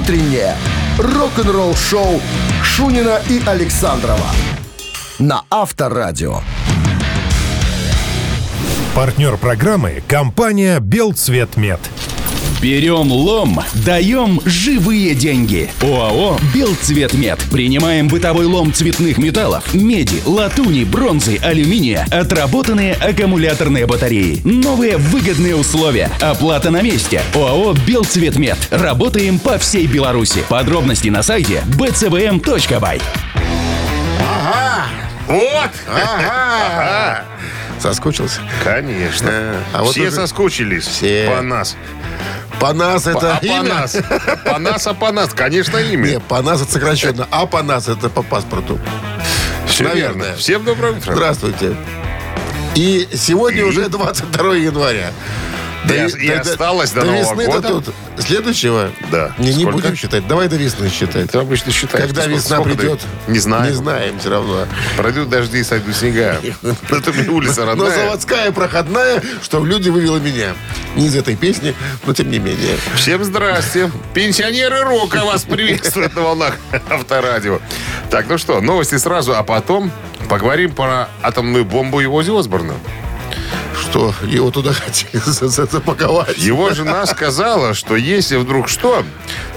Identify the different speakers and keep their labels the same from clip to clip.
Speaker 1: утреннее рок-н-ролл-шоу Шунина и Александрова на Авторадио.
Speaker 2: Партнер программы – компания «Белцветмет».
Speaker 3: Берем лом, даем живые деньги. ОАО «Белцветмет». Принимаем бытовой лом цветных металлов, меди, латуни, бронзы, алюминия, отработанные аккумуляторные батареи. Новые выгодные условия. Оплата на месте. ОАО «Белцветмет». Работаем по всей Беларуси. Подробности на сайте bcvm.by.
Speaker 4: Вот!
Speaker 5: Ага. Соскучился?
Speaker 4: Конечно.
Speaker 5: А, а вот
Speaker 4: Все
Speaker 5: уже-
Speaker 4: соскучились
Speaker 5: Все.
Speaker 4: по нас.
Speaker 5: По нас это
Speaker 4: а по
Speaker 5: имя?
Speaker 4: нас? По нас, а по нас, конечно, имя.
Speaker 5: Не, по нас это сокращенно, а по нас это по паспорту.
Speaker 4: Все
Speaker 5: наверное.
Speaker 4: верно. Всем доброе утро.
Speaker 5: Здравствуйте. И сегодня уже 22 января.
Speaker 4: И ос- и осталось до
Speaker 5: до
Speaker 4: Нового
Speaker 5: весны-то
Speaker 4: года.
Speaker 5: тут следующего?
Speaker 4: Да.
Speaker 5: Не, не
Speaker 4: Сколько?
Speaker 5: будем считать. Давай до весны считать.
Speaker 4: Ты обычно считаешь.
Speaker 5: Когда
Speaker 4: что
Speaker 5: весна
Speaker 4: сколько
Speaker 5: придет?
Speaker 4: ты- Не знаю.
Speaker 5: Не знаем все равно.
Speaker 4: Пройдут дожди, сойдут снега. Это мне улица
Speaker 5: Но
Speaker 4: родная.
Speaker 5: заводская проходная, что в люди вывела меня. Не из этой песни, но тем не менее.
Speaker 4: Всем здрасте. Пенсионеры рока вас приветствуют на волнах Авторадио. Так, ну что, новости сразу, а потом поговорим про атомную бомбу и Ози Осборна.
Speaker 5: Что его туда хотели за- за- запаковать.
Speaker 4: Его жена сказала, что если вдруг что,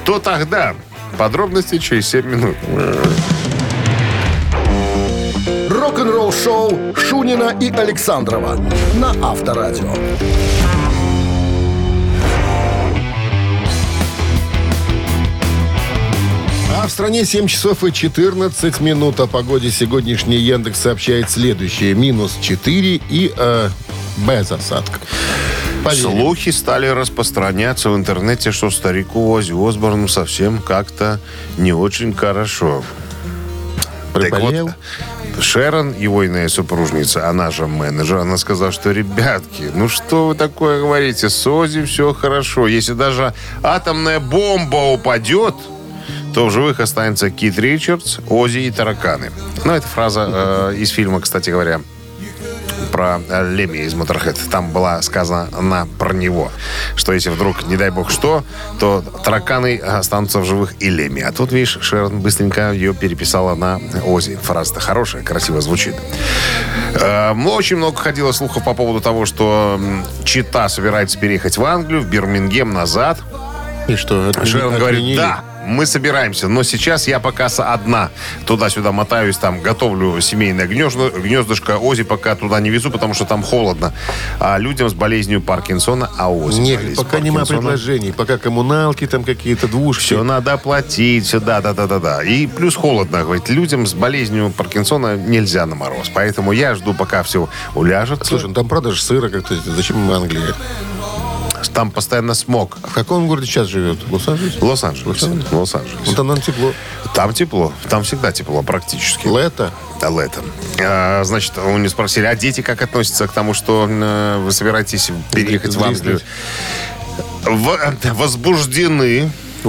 Speaker 4: то тогда. Подробности через 7 минут.
Speaker 1: Рок-н-ролл-шоу Шунина и Александрова на Авторадио.
Speaker 5: А в стране 7 часов и 14 минут. О погоде сегодняшний Яндекс сообщает следующее. Минус 4 и э, без осадков. Поверим.
Speaker 4: Слухи стали распространяться в интернете, что старику Ози Осборну совсем как-то не очень хорошо. Так
Speaker 5: Приболел?
Speaker 4: вот, Шерон, его иная супружница, она же менеджер, она сказала, что, ребятки, ну что вы такое говорите, с Ози все хорошо. Если даже атомная бомба упадет, то в живых останется Кит Ричардс, Ози и тараканы. Ну, это фраза э, из фильма, кстати говоря, про Леми из Моторхед. Там была сказана она про него. Что если вдруг, не дай бог что, то тараканы останутся в живых и Леми. А тут, видишь, Шерон быстренько ее переписала на Ози. Фраза-то хорошая, красиво звучит. Э, Очень много ходило слухов по поводу того, что Чита собирается переехать в Англию, в Бирмингем назад.
Speaker 5: И что, отмени-
Speaker 4: Шерон говорит, да, мы собираемся, но сейчас я пока одна туда-сюда мотаюсь, там готовлю семейное гнездо, гнездышко. Ози пока туда не везу, потому что там холодно. А людям с болезнью Паркинсона, а Ози
Speaker 5: Нет, пока нема
Speaker 4: Паркинсона,
Speaker 5: предложений. Пока коммуналки там какие-то, двушки.
Speaker 4: Все надо платить, все, да, да, да, да, да. И плюс холодно, говорит, людям с болезнью Паркинсона нельзя на мороз. Поэтому я жду, пока все уляжется.
Speaker 5: Слушай, ну там продаж сыра как-то. Зачем им Англия?
Speaker 4: Там постоянно смог.
Speaker 5: А в каком городе сейчас живет? Лос-Анджелес?
Speaker 4: Лос-Анджелес.
Speaker 5: Лос-Анджелес.
Speaker 4: Лос-Анджелес.
Speaker 5: Ну, там, наверное, тепло.
Speaker 4: Там тепло. Там всегда тепло практически.
Speaker 5: Лето.
Speaker 4: Да, летом. А, значит, у него спросили, а дети как относятся к тому, что э, вы собираетесь переехать в Англию? В- э,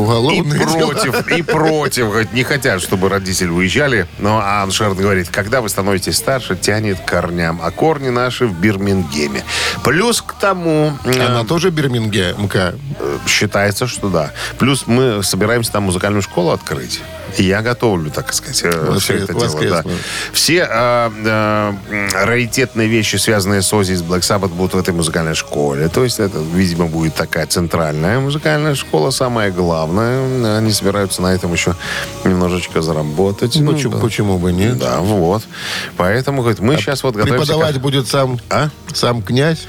Speaker 4: возбуждены. И против, и против. Не хотят, чтобы родители уезжали. Но а Шерон говорит, когда вы становитесь старше, тянет к корням. А корни наши в Бирмингеме. Плюс к тому... э,
Speaker 5: Она тоже Бирмингемка.
Speaker 4: Э, Считается, что да. Плюс мы собираемся там музыкальную школу открыть. Я готовлю, так сказать, э,
Speaker 5: Воскрес-
Speaker 4: все это дело. Да.
Speaker 5: воскресную.
Speaker 4: Все э, э, м, раритетные вещи, связанные с Ози и с Black Sabbath, будут в этой музыкальной школе. То есть это, видимо, будет такая центральная музыкальная школа, самое главное. Они собираются на этом еще немножечко заработать. Ну,
Speaker 5: Почему,
Speaker 4: да.
Speaker 5: почему бы нет?
Speaker 4: Да, вот. Поэтому, говорит, мы сейчас вот готовимся...
Speaker 5: Преподавать
Speaker 4: к-
Speaker 5: будет сам,
Speaker 4: А?
Speaker 5: сам князь.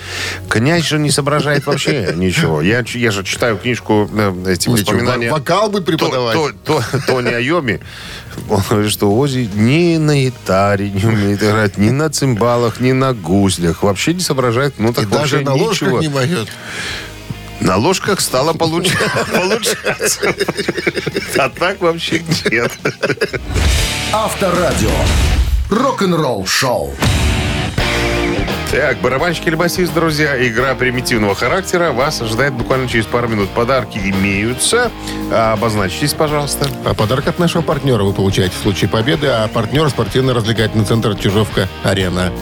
Speaker 4: Князь же не соображает вообще ничего. Я, же читаю книжку, э, эти воспоминания...
Speaker 5: вокал
Speaker 4: То-
Speaker 5: преподавать.
Speaker 4: то- то- Айоми. Он говорит, что Ози ни на гитаре не умеет играть, ни на цимбалах, ни на гуслях. Вообще не соображает, ну так
Speaker 5: И даже на ложках
Speaker 4: ничего.
Speaker 5: не моет.
Speaker 4: На ложках стало получ- получаться. А так вообще нет.
Speaker 1: Авторадио. Рок-н-ролл шоу.
Speaker 4: Так, барабанщики или басист, друзья, игра примитивного характера. Вас ожидает буквально через пару минут. Подарки имеются. А, Обозначьтесь, пожалуйста.
Speaker 5: А подарок от нашего партнера вы получаете в случае победы, а партнер спортивно-развлекательный центр «Чижовка-Арена».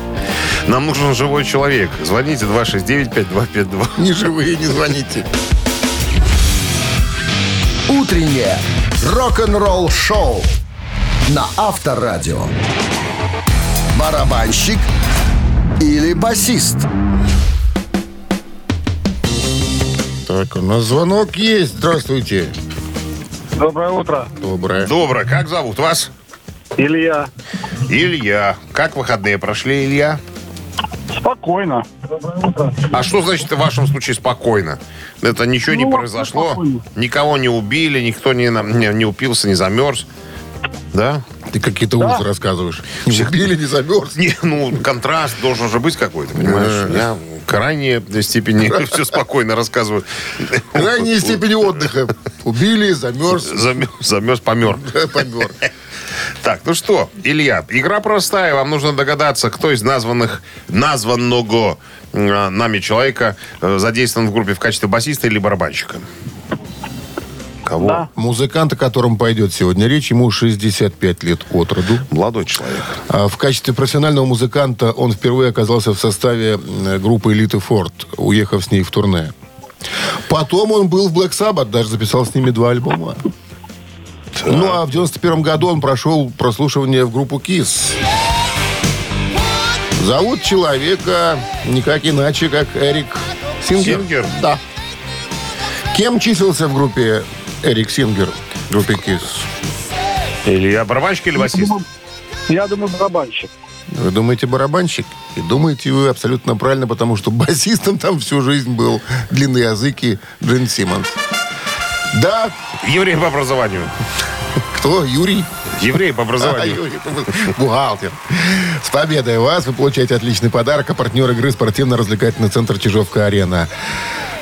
Speaker 4: Нам нужен живой человек. Звоните 269-5252.
Speaker 5: Не живые, не звоните.
Speaker 1: Утреннее рок-н-ролл-шоу на Авторадио. Барабанщик или басист?
Speaker 5: Так, у нас звонок есть. Здравствуйте.
Speaker 6: Доброе утро.
Speaker 5: Доброе.
Speaker 4: Доброе. Как зовут вас?
Speaker 6: Илья.
Speaker 4: Илья. Как выходные прошли, Илья?
Speaker 6: Спокойно.
Speaker 4: А что значит в вашем случае спокойно? Это ничего не
Speaker 6: Ну,
Speaker 4: произошло?
Speaker 6: спокойно.
Speaker 4: Никого не убили, никто не, не, не упился, не замерз? Да?
Speaker 5: Ты какие-то ужасы рассказываешь. Не убили, не замерз.
Speaker 4: Не, ну, контраст должен же быть какой-то, понимаешь? Я в крайней степени все спокойно рассказываю.
Speaker 5: Крайней степени отдыха. Убили, замерз,
Speaker 4: Замерз, помер.
Speaker 5: помер.
Speaker 4: Так, ну что, Илья, игра простая. Вам нужно догадаться, кто из названных, названного э, нами человека э, задействован в группе в качестве басиста или барабанщика. Кого?
Speaker 6: Да.
Speaker 5: Музыкант, о котором пойдет сегодня речь, ему 65 лет от роду.
Speaker 4: Молодой человек.
Speaker 5: А В качестве профессионального музыканта он впервые оказался в составе группы «Элиты Форд», уехав с ней в турне. Потом он был в Black Sabbath, даже записал с ними два альбома. Ну, а в 91 году он прошел прослушивание в группу KISS. Зовут человека никак иначе, как Эрик Сингер.
Speaker 4: Сингер?
Speaker 5: Да. Кем числился в группе Эрик Сингер, в группе KISS?
Speaker 4: Илья, барабанщик или басист?
Speaker 6: Я думаю, барабанщик.
Speaker 5: Вы думаете, барабанщик? И думаете вы абсолютно правильно, потому что басистом там всю жизнь был длинноязыкий Джин Симмонс. Да,
Speaker 4: Еврей по образованию.
Speaker 5: кто? Юрий?
Speaker 4: Еврей по
Speaker 5: А,
Speaker 4: образованию.
Speaker 5: Юрий, бухгалтер. С победой вас! Вы получаете отличный подарок. А партнер игры спортивно-развлекательный центр «Чижовка-арена».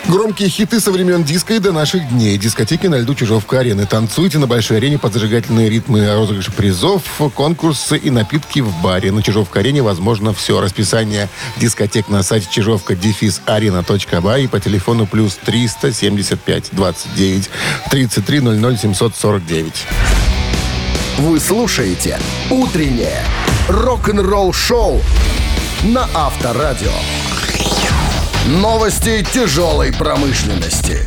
Speaker 5: Громкие хиты со времен диска и до наших дней. Дискотеки на льду Чижовка-арены. Танцуйте на большой арене под зажигательные ритмы розыгрыш призов, конкурсы и напитки в баре. На Чижовка-арене возможно все. Расписание дискотек на сайте чижовка дефис арена.бай и по телефону плюс 375 29 33 00 749.
Speaker 1: Вы слушаете «Утреннее рок-н-ролл-шоу» на Авторадио. Новости тяжелой промышленности.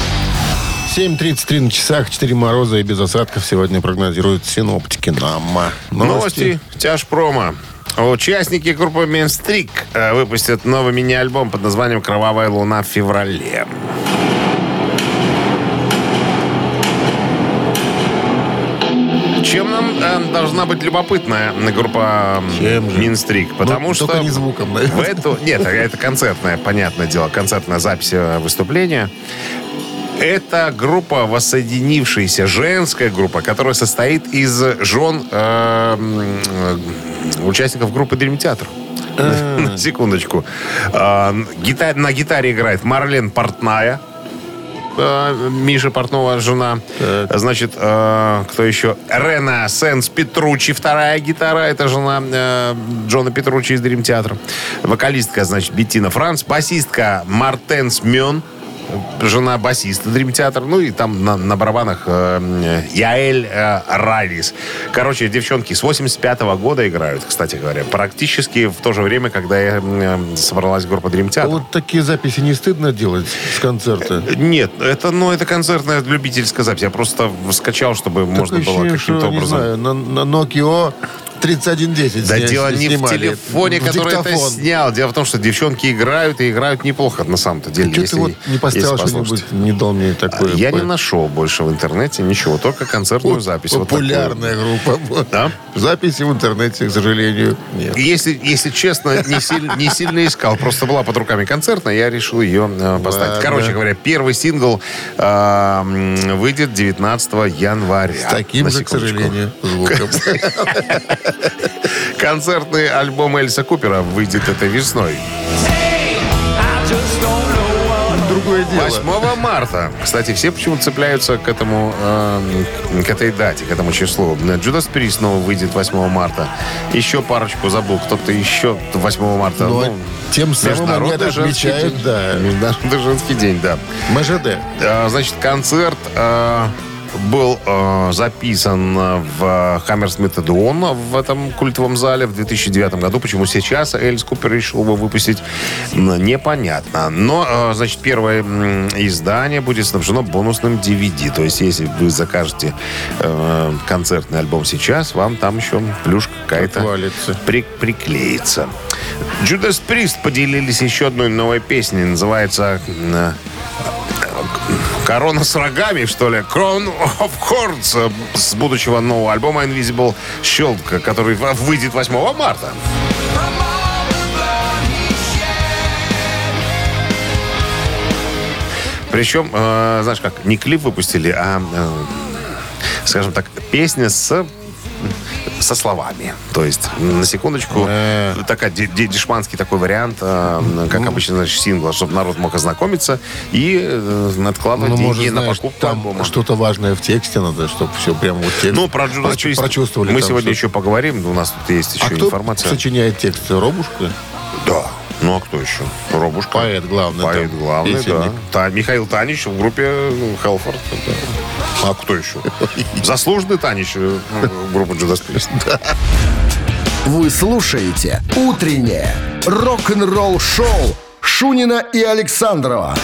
Speaker 5: 7.33 на часах, 4 мороза и без осадков сегодня прогнозируют синоптики нам.
Speaker 4: Новости тяжпрома. Участники группы Менстрик э, выпустят новый мини-альбом под названием «Кровавая луна» в феврале. Чем нам э, должна быть любопытная группа
Speaker 5: Чем же?
Speaker 4: Минстрик? Потому
Speaker 5: Ну,
Speaker 4: что
Speaker 5: не звуком,
Speaker 4: в
Speaker 5: наверное.
Speaker 4: эту нет, это концертное, понятное дело, концертная запись э, выступления. Это группа, воссоединившаяся, женская группа, которая состоит из жен э, э, участников группы Theater. На секундочку. А, На гитаре играет Марлен Портная. Э, Миша Портнова жена. Значит, э, кто еще? Рена Сенс Петручи, вторая гитара. Это жена э, Джона Петручи из Дрим Театра. Вокалистка, значит, Беттина Франц. Басистка Мартенс Мён. Жена басиста Дрим Театр. Ну и там на, на барабанах э, Яэль э, Райрис. Короче, девчонки с 85 года играют, кстати говоря. Практически в то же время, когда я, э, собралась группа Дрим Театр.
Speaker 5: Вот такие записи не стыдно делать с концерта?
Speaker 4: Нет, это, ну, это концертная любительская запись. Я просто скачал, чтобы можно
Speaker 5: Такое
Speaker 4: было каким-то образом...
Speaker 5: знаю, на, на Nokia 3110
Speaker 4: Да дело не в
Speaker 5: снимали.
Speaker 4: телефоне,
Speaker 5: В
Speaker 4: который это
Speaker 5: диктофон.
Speaker 4: снял. Дело в том, что девчонки играют и играют неплохо на самом-то деле.
Speaker 5: Что
Speaker 4: если-
Speaker 5: ты вот не поставил что-нибудь, не дал мне такое?
Speaker 4: Я не нашел больше в интернете ничего, только концертную запись.
Speaker 5: Популярная группа.
Speaker 4: Да?
Speaker 5: Записи в интернете, к сожалению, нет.
Speaker 4: Если, если честно, не, силь- не сильно искал. Просто была под руками концертная, я решил ее э, поставить. Короче говоря, первый сингл э, выйдет 19 января.
Speaker 5: С таким же, к сожалению, звуком.
Speaker 4: Концертный альбом Эльса Купера выйдет этой весной.
Speaker 5: Другое дело.
Speaker 4: 8 марта. Кстати, все почему-то цепляются к этому, э, к этой дате, к этому числу. Джудас Прист снова выйдет 8 марта. Еще парочку забыл. Кто-то еще 8 марта.
Speaker 5: Но
Speaker 4: Ну,
Speaker 5: тем самым
Speaker 4: Международный женский
Speaker 5: отмечают,
Speaker 4: день.
Speaker 5: да,
Speaker 4: Международный женский день, да.
Speaker 5: МЖД.
Speaker 4: Э, Значит, концерт э, был э, записан в Хаммерсмит Эдуон в этом культовом зале в 2009 году. Почему сейчас Эльс Купер решил его выпустить, непонятно. Но, э, значит, первое издание будет снабжено бонусным DVD. То есть, если вы закажете э, концертный альбом сейчас, вам там еще плюшка какая-то при- приклеится. Judas Priest поделились еще одной новой песней. Называется э, Корона с рогами, что ли? Crown of Horns э, с будущего нового альбома Invisible Щелка, который выйдет 8 марта. Причем, э, знаешь как, не клип выпустили, а, э, скажем так, песня с со словами. То есть, на секундочку,
Speaker 5: Э.
Speaker 4: такая де- де- дешманский такой вариант, э, как обычно, значит, сингла, чтобы народ мог ознакомиться и э, откладывать
Speaker 5: Ну,
Speaker 4: деньги на покупку
Speaker 5: там
Speaker 4: альбома.
Speaker 5: что-то важное в тексте надо, чтобы все прям вот текст.
Speaker 4: Ну, про Priest
Speaker 5: прочувствовали.
Speaker 4: мы сегодня еще поговорим. У нас тут есть еще
Speaker 5: А кто
Speaker 4: информация.
Speaker 5: сочиняет текст? Робушка?
Speaker 4: Да. Ну, а кто еще? Робушка.
Speaker 5: Поэт главный.
Speaker 4: Поэт главный, да. Та- Михаил Танич в группе ну, Хелфорд. да. А кто еще? Заслуженный Танич в группе Judas Priest.
Speaker 1: Вы слушаете «Утреннее рок-н-ролл-шоу» Шунина и Александрова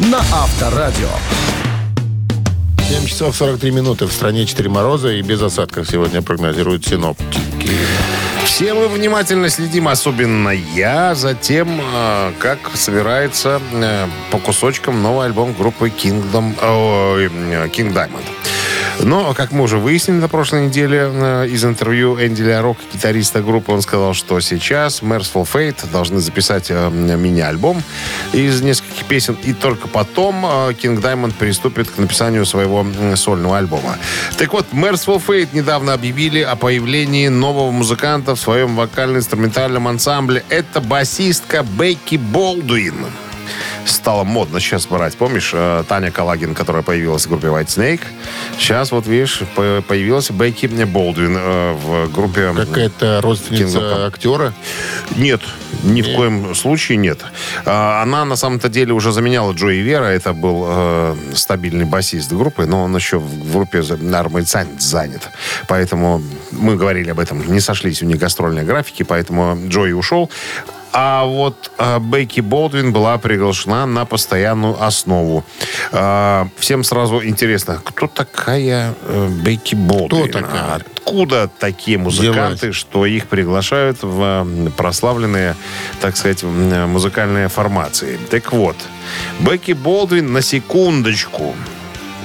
Speaker 1: на Авторадио.
Speaker 5: 7 часов 43 минуты. В стране 4 мороза и без осадков сегодня прогнозируют синоптики.
Speaker 4: Все мы внимательно следим, особенно я, за тем, э, как собирается э, по кусочкам новый альбом группы Kingdom, э, King Diamond. Но, как мы уже выяснили на прошлой неделе э, из интервью Энди Лярока, гитариста группы, он сказал, что сейчас Merciful Fate должны записать э, мини-альбом из нескольких песен, и только потом э, King Diamond приступит к написанию своего сольного альбома. Так вот, Merciful Fate недавно объявили о появлении нового музыканта в своем вокально-инструментальном ансамбле. Это басистка Бекки Болдуин стало модно сейчас брать. Помнишь, э, Таня Калагин, которая появилась в группе White Snake? Сейчас, вот видишь, по- появилась Бекки Болдвин э, в группе...
Speaker 5: Какая-то родственница
Speaker 4: Kingdom.
Speaker 5: актера.
Speaker 4: Нет, ни в коем случае нет. А, Она на самом-то деле уже заменяла Джои Вера. Это был э, стабильный басист группы, но он еще в группе Saints занят. Поэтому мы говорили об этом. Не сошлись у них гастрольные графики, поэтому Джои ушел. А вот э, Бекки Болдвин была приглашена на постоянную основу. А, всем сразу интересно, кто такая э, Бекки Болдвин?
Speaker 5: такая?
Speaker 4: Откуда такие музыканты, что их приглашают в м, прославленные, так сказать, э, музыкальные формации. Так вот, Бекки Болдвин на секундочку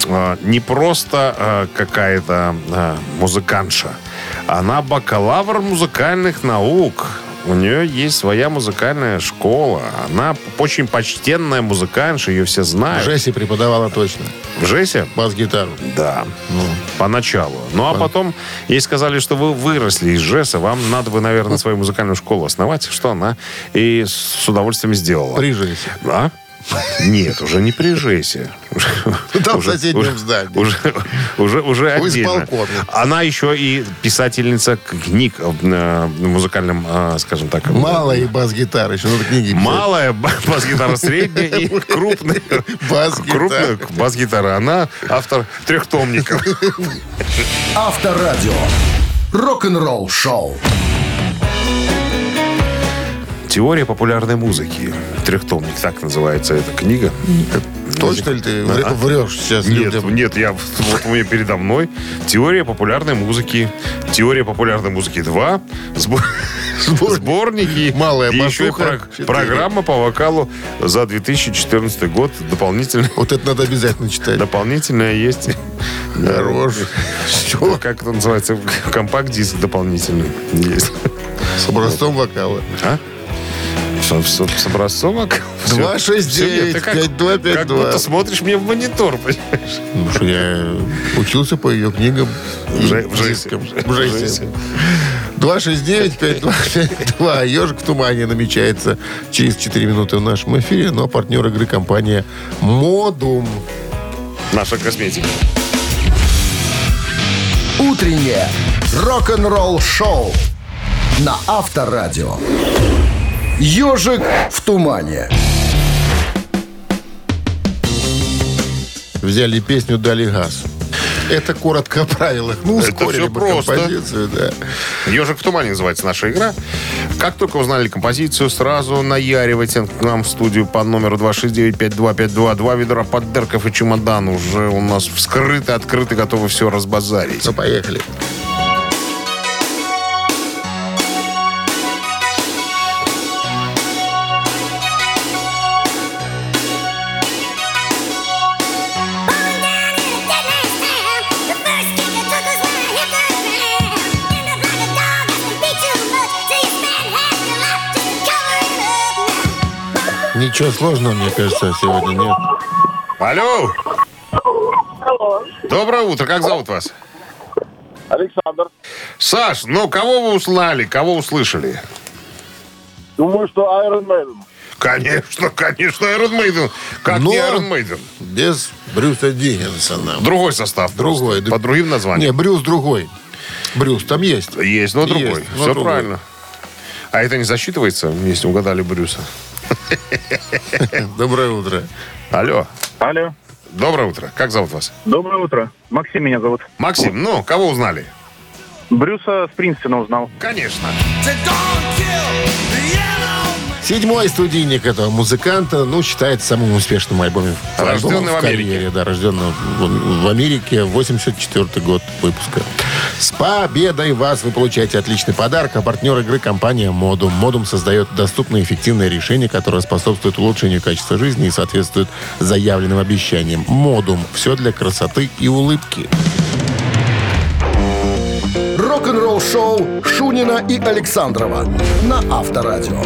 Speaker 4: э, не просто э, какая-то э, музыкантша. Она бакалавр музыкальных наук. У нее есть своя музыкальная школа. Она очень почтенная музыкантша, ее все знают.
Speaker 5: Жесси преподавала точно.
Speaker 4: В Жесе?
Speaker 5: Бас-гитару.
Speaker 4: Да, поначалу. Ну, а потом ей сказали, что вы выросли из Жеса, вам надо бы, наверное, свою музыкальную школу основать, что она и с удовольствием сделала.
Speaker 5: При Жесси.
Speaker 4: А? Нет, уже не при Жесе.
Speaker 5: Там в
Speaker 4: Уже-
Speaker 5: соседнем
Speaker 4: уже-
Speaker 5: здании.
Speaker 4: Уже, уже, уже
Speaker 5: У исполкома.
Speaker 4: Она еще и писательница книг в э, музыкальном, э, скажем так.
Speaker 5: Мало и бас-гитары. Еще надо книги писать.
Speaker 4: Малая ба- бас-гитара средняя и крупная.
Speaker 5: Бас-гитара.
Speaker 4: Крупная бас-гитара. Она автор трехтомников.
Speaker 1: Авторадио. Рок-н-ролл-шоу.
Speaker 4: Теория популярной музыки. Трехтомник, так называется эта книга.
Speaker 5: Точно ли ты
Speaker 4: А?
Speaker 5: врешь сейчас
Speaker 4: Нет,
Speaker 5: людям?
Speaker 4: нет, я вот у меня передо мной теория популярной музыки, теория популярной музыки 2, сбор- сборники,
Speaker 5: Малая
Speaker 4: и еще про- программа по вокалу за 2014 год дополнительно.
Speaker 5: Вот это надо обязательно читать.
Speaker 4: Дополнительная есть.
Speaker 5: Хорош.
Speaker 4: Что? Как это называется? Компакт-диск дополнительный есть.
Speaker 5: С образцом вокала.
Speaker 4: А? С, с- с образцом вокала? Всё.
Speaker 5: 269
Speaker 4: Всё, нет, ты как-
Speaker 5: 5252.
Speaker 4: Как будто смотришь мне в монитор, понимаешь?
Speaker 5: Ну, что я учился по ее книгам.
Speaker 4: В Же- в. Жесе.
Speaker 5: 269-5252. Ежик в тумане намечается через 4 минуты в нашем эфире. Но партнер игры компания Модум.
Speaker 4: Наша косметика.
Speaker 1: Утреннее рок-н-ролл-шоу на Авторадио. Ежик в тумане.
Speaker 5: Взяли песню, дали газ. Это коротко о правилах. Ну,
Speaker 4: Это
Speaker 5: ускорили бы
Speaker 4: просто.
Speaker 5: композицию, да.
Speaker 4: «Ежик в тумане» называется наша игра. Как только узнали композицию, сразу наяривайте к нам в студию по номеру 269-5252. Два ведра поддерков и чемодан уже у нас вскрыты, открыты, готовы все разбазарить.
Speaker 5: Ну, поехали. Ничего сложного, мне кажется, сегодня нет.
Speaker 4: Алло! Доброе утро, как зовут вас?
Speaker 6: Александр.
Speaker 4: Саш, ну кого вы узнали, кого услышали?
Speaker 6: Думаю, что Iron Maiden.
Speaker 4: Конечно, конечно, Iron Maiden. Как
Speaker 5: Но-
Speaker 4: не Iron Maiden?
Speaker 5: Без Брюса Диккенсона.
Speaker 4: Другой состав.
Speaker 5: Другой.
Speaker 4: просто, По другим
Speaker 5: Не,
Speaker 4: названиям.
Speaker 5: Брюс другой. Брюс там есть.
Speaker 4: Есть, но
Speaker 5: Есть,
Speaker 4: другой.
Speaker 5: но
Speaker 4: Все
Speaker 5: другой.
Speaker 4: правильно. А это не засчитывается, если угадали Брюса?
Speaker 5: Доброе утро.
Speaker 4: Алло.
Speaker 6: Алло.
Speaker 4: Доброе утро. Как зовут вас?
Speaker 6: Доброе утро. Максим меня зовут.
Speaker 4: Максим, ну, кого узнали?
Speaker 6: Брюса Спрингстина узнал.
Speaker 4: Конечно.
Speaker 5: Седьмой студийник этого музыканта, ну, считается самым успешным альбомом
Speaker 4: Рожденный в Америке.
Speaker 5: карьере. Да, рожденный в, в Америке, 84 год выпуска. С победой вас! Вы получаете отличный подарок. А партнер игры компания Модум. Модум создает доступные и эффективные решения, которые способствуют улучшению качества жизни и соответствуют заявленным обещаниям. Модум. Все для красоты и улыбки.
Speaker 1: Рок-н-ролл-шоу Шунина и Александрова на Авторадио.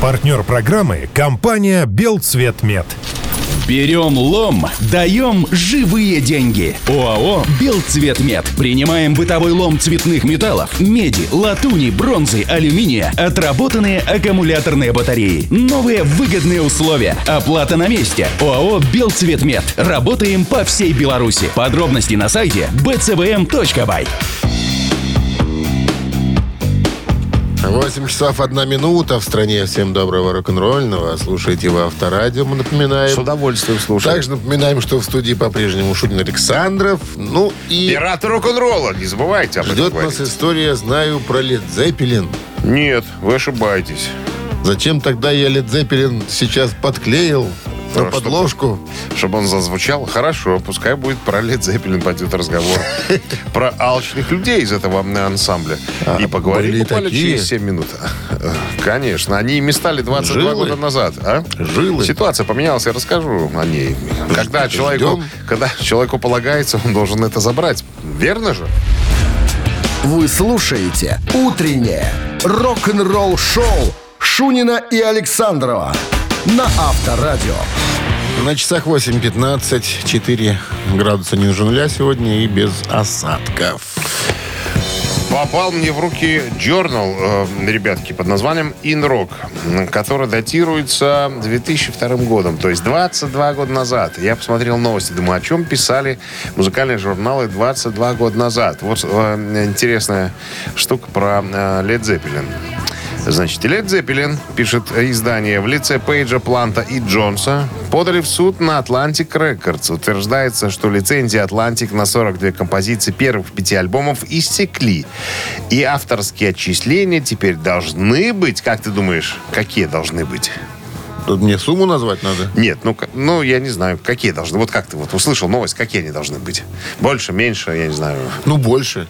Speaker 2: Партнер программы – компания «Белцветмет».
Speaker 3: Берем лом, даем живые деньги. ОАО «Белцветмет». Принимаем бытовой лом цветных металлов, меди, латуни, бронзы, алюминия, отработанные аккумуляторные батареи. Новые выгодные условия. Оплата на месте. ОАО «Белцветмет». Работаем по всей Беларуси. Подробности на сайте bcvm.by.
Speaker 5: 8 часов 1 минута в стране. Всем доброго рок-н-ролльного. Слушайте вы Авторадио, мы напоминаем.
Speaker 4: С удовольствием слушаю.
Speaker 5: Также напоминаем, что в студии по-прежнему Шутин Александров. Ну и
Speaker 4: Пираты рок-н-ролла, не забывайте об этом
Speaker 5: ждет нас
Speaker 4: говорить.
Speaker 5: история, знаю, про Лед Зеппелин.
Speaker 4: Нет, вы ошибаетесь.
Speaker 5: Зачем тогда я Лед Зеппелин сейчас подклеил на
Speaker 4: Ну,
Speaker 5: подложку?
Speaker 4: Чтобы он зазвучал, хорошо, пускай будет про Лед Зеппелин пойдет разговор. Про алчных людей из этого ансамбля. И поговорим буквально через 7 минут. Конечно, они ими стали 22
Speaker 5: Жилы?
Speaker 4: года назад. а?
Speaker 5: Жилы?
Speaker 4: Ситуация поменялась, я расскажу о ней. Когда человеку, когда человеку полагается, он должен это забрать. Верно же?
Speaker 1: Вы слушаете «Утреннее рок-н-ролл-шоу» Шунина и Александрова на Авторадио.
Speaker 5: На часах 8.15, 4 градуса ниже нуля сегодня и без осадков.
Speaker 4: Попал мне в руки журнал, э, ребятки, под названием «In Rock», м, который датируется 2002 годом, то есть 22 года назад. Я посмотрел новости, думаю, о чем писали музыкальные журналы 22 года назад. Вот э, интересная штука про э, Led Zeppelin. Значит, Лед Зеппелин, пишет издание, в лице Пейджа, Планта и Джонса подали в суд на Atlantic Records. Утверждается, что лицензии Atlantic на 42 композиции первых пяти альбомов истекли. И авторские отчисления теперь должны быть, как ты думаешь, какие должны быть?
Speaker 5: Тут мне сумму назвать надо?
Speaker 4: Нет, ну, ну, я не знаю, какие должны. Вот как ты вот услышал новость, какие они должны быть? Больше, меньше, я не знаю.
Speaker 5: Ну, больше.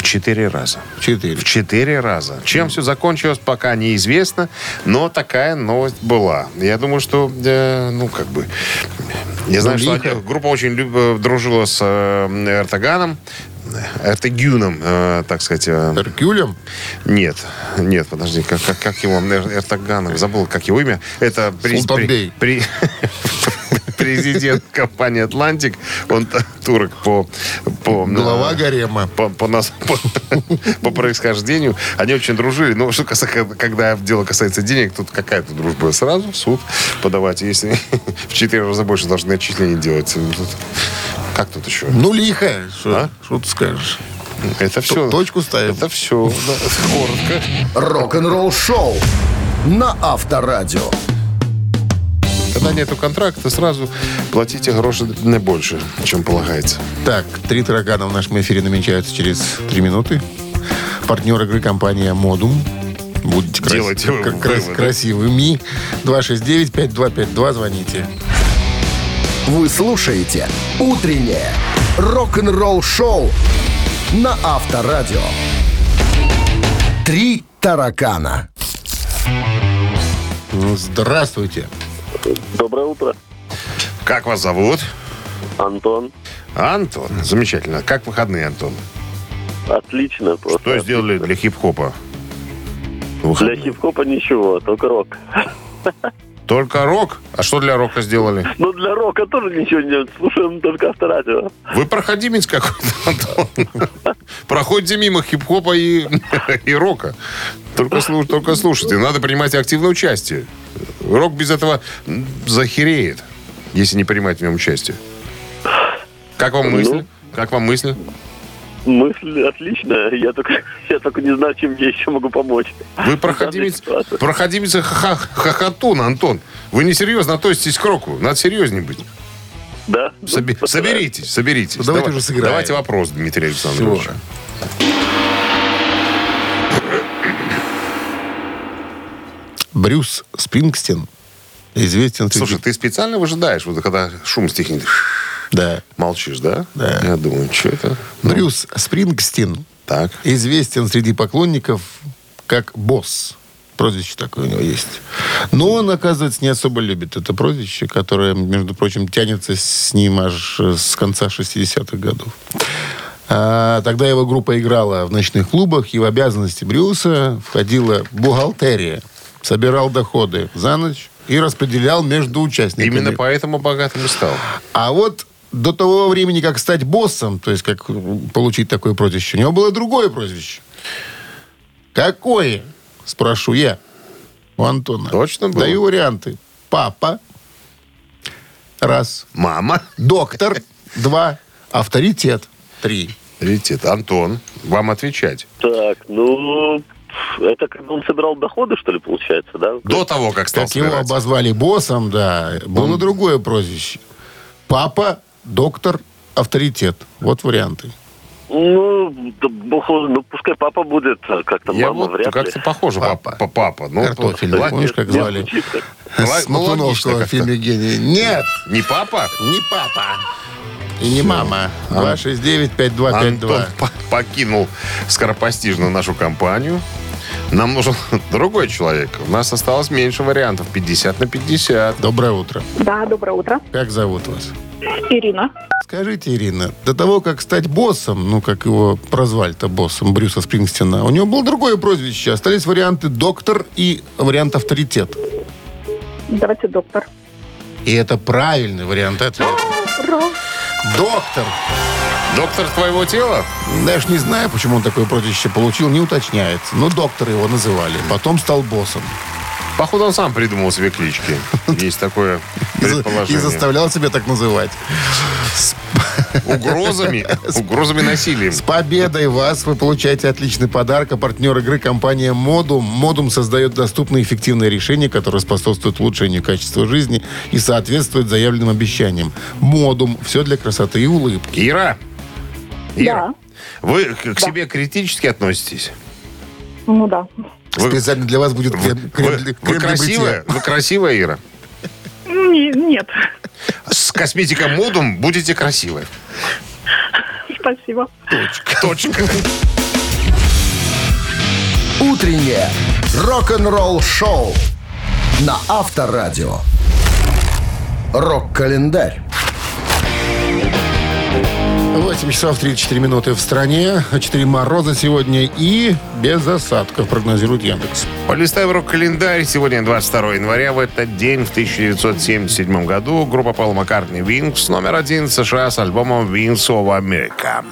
Speaker 4: В четыре раза.
Speaker 5: Четыре.
Speaker 4: В четыре раза. Чем все закончилось, пока неизвестно, но такая новость была. Я думаю, что, э, ну, как бы... Я знаю, что
Speaker 5: лихо.
Speaker 4: они- группа очень люб- э, дружила с э, Эртоганом, Эртегюном, э, так сказать. э,
Speaker 5: Эркюлем?
Speaker 4: нет, нет, подожди, как, как, как его, Эр- Эртоганов, забыл, как его имя. Это при-
Speaker 5: Султанбей.
Speaker 4: при- при- президент компании «Атлантик». Он турок по... по
Speaker 5: Голова
Speaker 4: э,
Speaker 5: гарема.
Speaker 4: по, по, нас, по, по происхождению. Они очень дружили. Но что касается, когда дело касается денег, тут какая-то дружба. Сразу в суд подавать. Если в четыре раза больше должны отчисления делать. Ну, тут- как тут еще?
Speaker 5: Ну, лихо. Что
Speaker 4: А?
Speaker 5: ты скажешь?
Speaker 4: Это все.
Speaker 5: точку ставим.
Speaker 4: Это все. коротко.
Speaker 1: Рок-н-ролл-шоу на Авторадио.
Speaker 4: Когда нету контракта, сразу платите гроши не больше, чем полагается.
Speaker 5: Так, три таракана в нашем эфире намечаются через три минуты. Партнер игры компания «Модум». Будете крас-
Speaker 4: Делайте вы
Speaker 5: кра- крас-
Speaker 4: выводы.
Speaker 5: красивыми. 269-5252. Звоните.
Speaker 1: Вы слушаете «Утреннее рок-н-ролл-шоу» на Авторадио. «Три таракана».
Speaker 5: Ну, Здравствуйте.
Speaker 6: Доброе утро.
Speaker 4: Как вас зовут?
Speaker 6: Антон.
Speaker 4: Антон. Замечательно. Как выходные, Антон?
Speaker 6: Отлично. Просто.
Speaker 4: Что сделали для хип-хопа?
Speaker 6: Для
Speaker 4: Выходные.
Speaker 6: хип-хопа ничего, только рок.
Speaker 4: Только рок? А что для рока сделали?
Speaker 6: Ну, для рока тоже ничего нет. Слушаем только авторадио.
Speaker 4: Вы проходимец какой-то. Проходите мимо хип-хопа и, и рока. Только, слуш- только слушайте. Надо принимать активное участие. Рок без этого захереет, если не принимать в нем участие. Как вам мысль? Как вам мысль?
Speaker 6: Мысль отличная. Я только, я только не знаю, чем я еще могу помочь.
Speaker 4: Вы проходимец, проходимец ха- хохотун, Антон. Вы несерьезно относитесь к року. Надо серьезнее быть.
Speaker 6: Да?
Speaker 4: Соби-
Speaker 6: Ну,
Speaker 4: соберитесь, соберитесь.
Speaker 5: Ну, давайте
Speaker 4: Давай-
Speaker 5: уже сыграем.
Speaker 4: Давайте вопрос, Дмитрий Александрович.
Speaker 5: Всё. Брюс Спрингстин известен...
Speaker 4: Слушай, ты специально выжидаешь, вот когда шум стихнет,
Speaker 5: Да.
Speaker 4: молчишь, да?
Speaker 5: Да.
Speaker 4: Я думаю, что это?
Speaker 5: Брюс Спрингстин
Speaker 4: Так.
Speaker 5: известен среди поклонников как босс. Прозвище такое у него есть. Но он, оказывается, не особо любит это прозвище, которое, между прочим, тянется с ним аж с конца 60-х годов. А, тогда его группа играла в ночных клубах, и в обязанности Брюса входила бухгалтерия. Собирал доходы за ночь и распределял между участниками.
Speaker 4: Именно поэтому богатым и стал.
Speaker 5: А вот до того времени, как стать боссом, то есть как получить такое прозвище, у него было другое прозвище. Какое? Спрошу я у Антона.
Speaker 4: Точно было?
Speaker 5: Даю варианты. Папа. Раз.
Speaker 4: Мама.
Speaker 5: Доктор. Два. Авторитет. Три.
Speaker 4: Ритет. Антон, вам отвечать.
Speaker 6: Так, ну... Это когда он собирал доходы, что ли, получается, да?
Speaker 4: До того, как стал
Speaker 5: Как его
Speaker 4: собирать.
Speaker 5: обозвали боссом, да, было другое прозвище. Папа, доктор, авторитет. Вот варианты.
Speaker 6: Ну, да, ну, пускай папа будет, а как-то
Speaker 4: Я
Speaker 6: мама
Speaker 4: вот
Speaker 6: вряд ли.
Speaker 4: как-то похоже.
Speaker 5: Папа.
Speaker 4: Папа. Папа. Ну,
Speaker 5: Картофель.
Speaker 4: ладно.
Speaker 5: Помнишь, как
Speaker 6: Нет,
Speaker 5: звали?
Speaker 6: звучит как-
Speaker 4: Ла-
Speaker 5: С
Speaker 4: логично
Speaker 5: Матуновского в фильме «Гений». Нет,
Speaker 4: Не папа?
Speaker 5: не папа. И не мама.
Speaker 4: Антон
Speaker 5: 269-5252.
Speaker 4: по- покинул скоропостижно нашу компанию. Нам нужен другой человек. У нас осталось меньше вариантов. 50 на 50.
Speaker 5: Доброе утро.
Speaker 7: Да, доброе утро.
Speaker 5: Как зовут вас?
Speaker 7: Ирина.
Speaker 5: Скажите, Ирина, до того, как стать боссом, ну, как его прозвали-то боссом Брюса Спрингстина, у него было другое прозвище. Остались варианты доктор и вариант авторитет.
Speaker 7: Давайте доктор.
Speaker 5: И это правильный вариант ответа.
Speaker 7: Ура!
Speaker 5: Доктор.
Speaker 4: Доктор твоего тела?
Speaker 5: Даже не знаю, почему он такое прозвище получил, не уточняется. Но доктор его называли. Потом стал боссом.
Speaker 4: Походу, он сам придумал себе клички. Есть такое
Speaker 5: за- и
Speaker 4: предположение.
Speaker 5: заставлял себя так называть.
Speaker 4: Угрозами, угрозами насилием.
Speaker 5: С победой вас! Вы получаете отличный подарок. А партнер игры компания «Модум». «Модум» создает доступные и эффективные решения, которые способствуют улучшению качества жизни и соответствуют заявленным обещаниям. «Модум» – все для красоты и улыбки.
Speaker 4: Ира, Ира,
Speaker 7: Да.
Speaker 4: вы к, к себе критически относитесь?
Speaker 7: Ну да.
Speaker 4: Вы-
Speaker 5: Специально для вас будет крем,
Speaker 4: Вы,
Speaker 5: крем
Speaker 4: вы-
Speaker 5: для-
Speaker 4: вы
Speaker 5: крем для
Speaker 4: красивая?
Speaker 5: бритья.
Speaker 4: Вы красивая, Ира?
Speaker 7: Не- нет.
Speaker 4: С косметикой модум будете красивой.
Speaker 7: Спасибо.
Speaker 4: Точка.
Speaker 1: Утреннее рок-н-ролл-шоу на Авторадио. Рок-календарь.
Speaker 5: 8 часов 34 минуты в стране, 4 мороза сегодня и без осадков, прогнозирует Яндекс.
Speaker 4: Полистаем рок-календарь. Сегодня 22 января. В этот день, в 1977 году, группа Пол Маккартни «Винкс» номер один США с альбомом «Wings of America».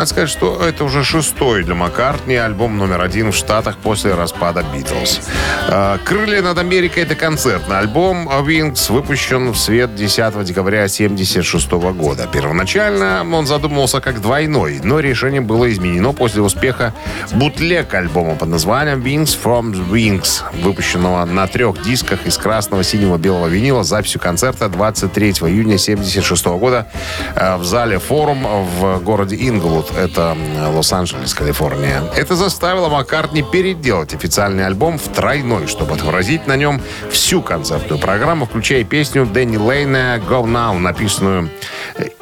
Speaker 4: Надо сказать, что это уже шестой для Маккартни альбом номер один в Штатах после распада Битлз. А, «Крылья над Америкой» — это концертный альбом. Wings выпущен в свет 10 декабря 1976 года. Первоначально он задумывался как двойной, но решение было изменено после успеха бутлег альбома под названием «Wings from Wings», выпущенного на трех дисках из красного, синего, белого винила с записью концерта 23 июня 1976 года э, в зале «Форум» в городе Инглвуд. Это э, Лос-Анджелес, Калифорния. Это заставило Маккартни переделать официальный альбом в тройной, чтобы отобразить на нем всю концертную программу, включая песню Дэнни Лейна «Go Now», написанную